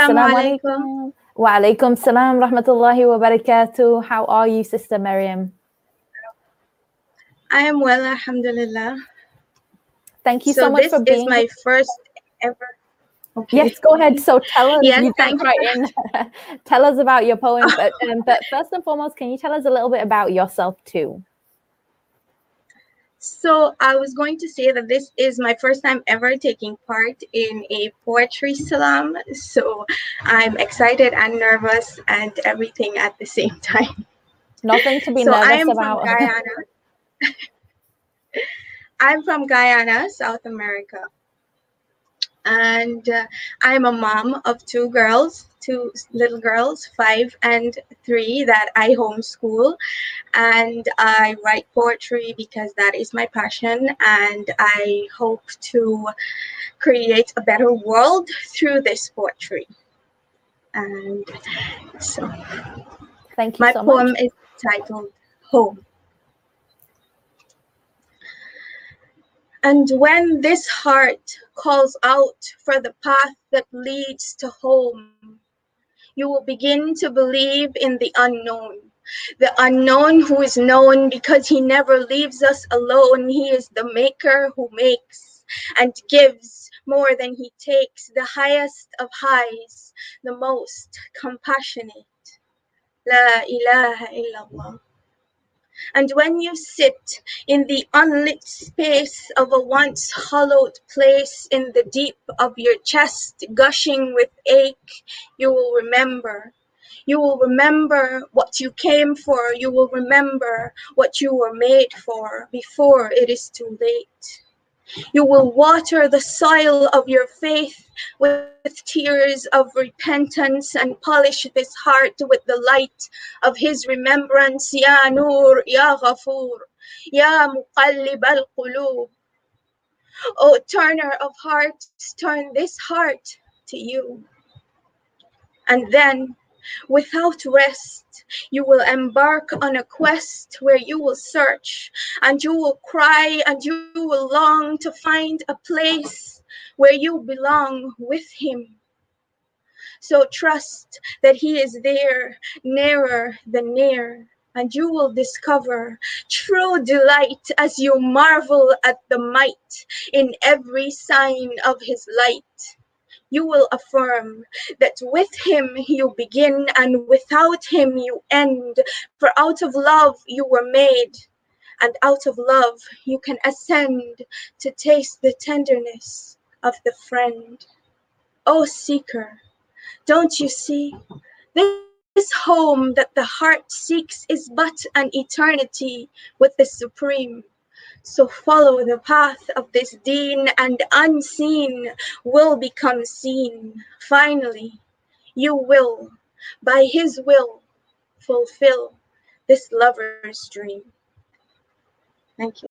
Assalamu alaikum. Wa alaikum salam rahmatullahi wa barakatuh. How are you, Sister Maryam? I am well, alhamdulillah. Thank you so, so much for being This is my first ever. Okay. Yes, go ahead. So tell us. Yes, you thank right in. tell us about your poem, but, um, but first and foremost, can you tell us a little bit about yourself too? So I was going to say that this is my first time ever taking part in a poetry slam. So I'm excited and nervous and everything at the same time. Nothing to be so nervous I am about. From Guyana. I'm from Guyana, South America. And uh, I'm a mom of two girls, two little girls, five and three, that I homeschool. And I write poetry because that is my passion. And I hope to create a better world through this poetry. And so, thank you. My so poem much. is titled Home. And when this heart calls out for the path that leads to home, you will begin to believe in the unknown. The unknown who is known because he never leaves us alone. He is the maker who makes and gives more than he takes, the highest of highs, the most compassionate. La ilaha illallah. And when you sit in the unlit space of a once hollowed place in the deep of your chest, gushing with ache, you will remember. You will remember what you came for. You will remember what you were made for before it is too late. You will water the soil of your faith with tears of repentance and polish this heart with the light of His remembrance. Ya Nur, Ya Ghafoor, Ya Muqallib al Qulub. O turner of hearts, turn this heart to you. And then, without rest, you will embark on a quest where you will search and you will cry and you will long to find a place where you belong with Him. So trust that He is there, nearer than near, and you will discover true delight as you marvel at the might in every sign of His light you will affirm that with him you begin and without him you end. For out of love you were made, and out of love you can ascend to taste the tenderness of the friend. O oh, seeker, don't you see? This home that the heart seeks is but an eternity with the Supreme. So follow the path of this deen, and unseen will become seen. Finally, you will, by his will, fulfill this lover's dream. Thank you.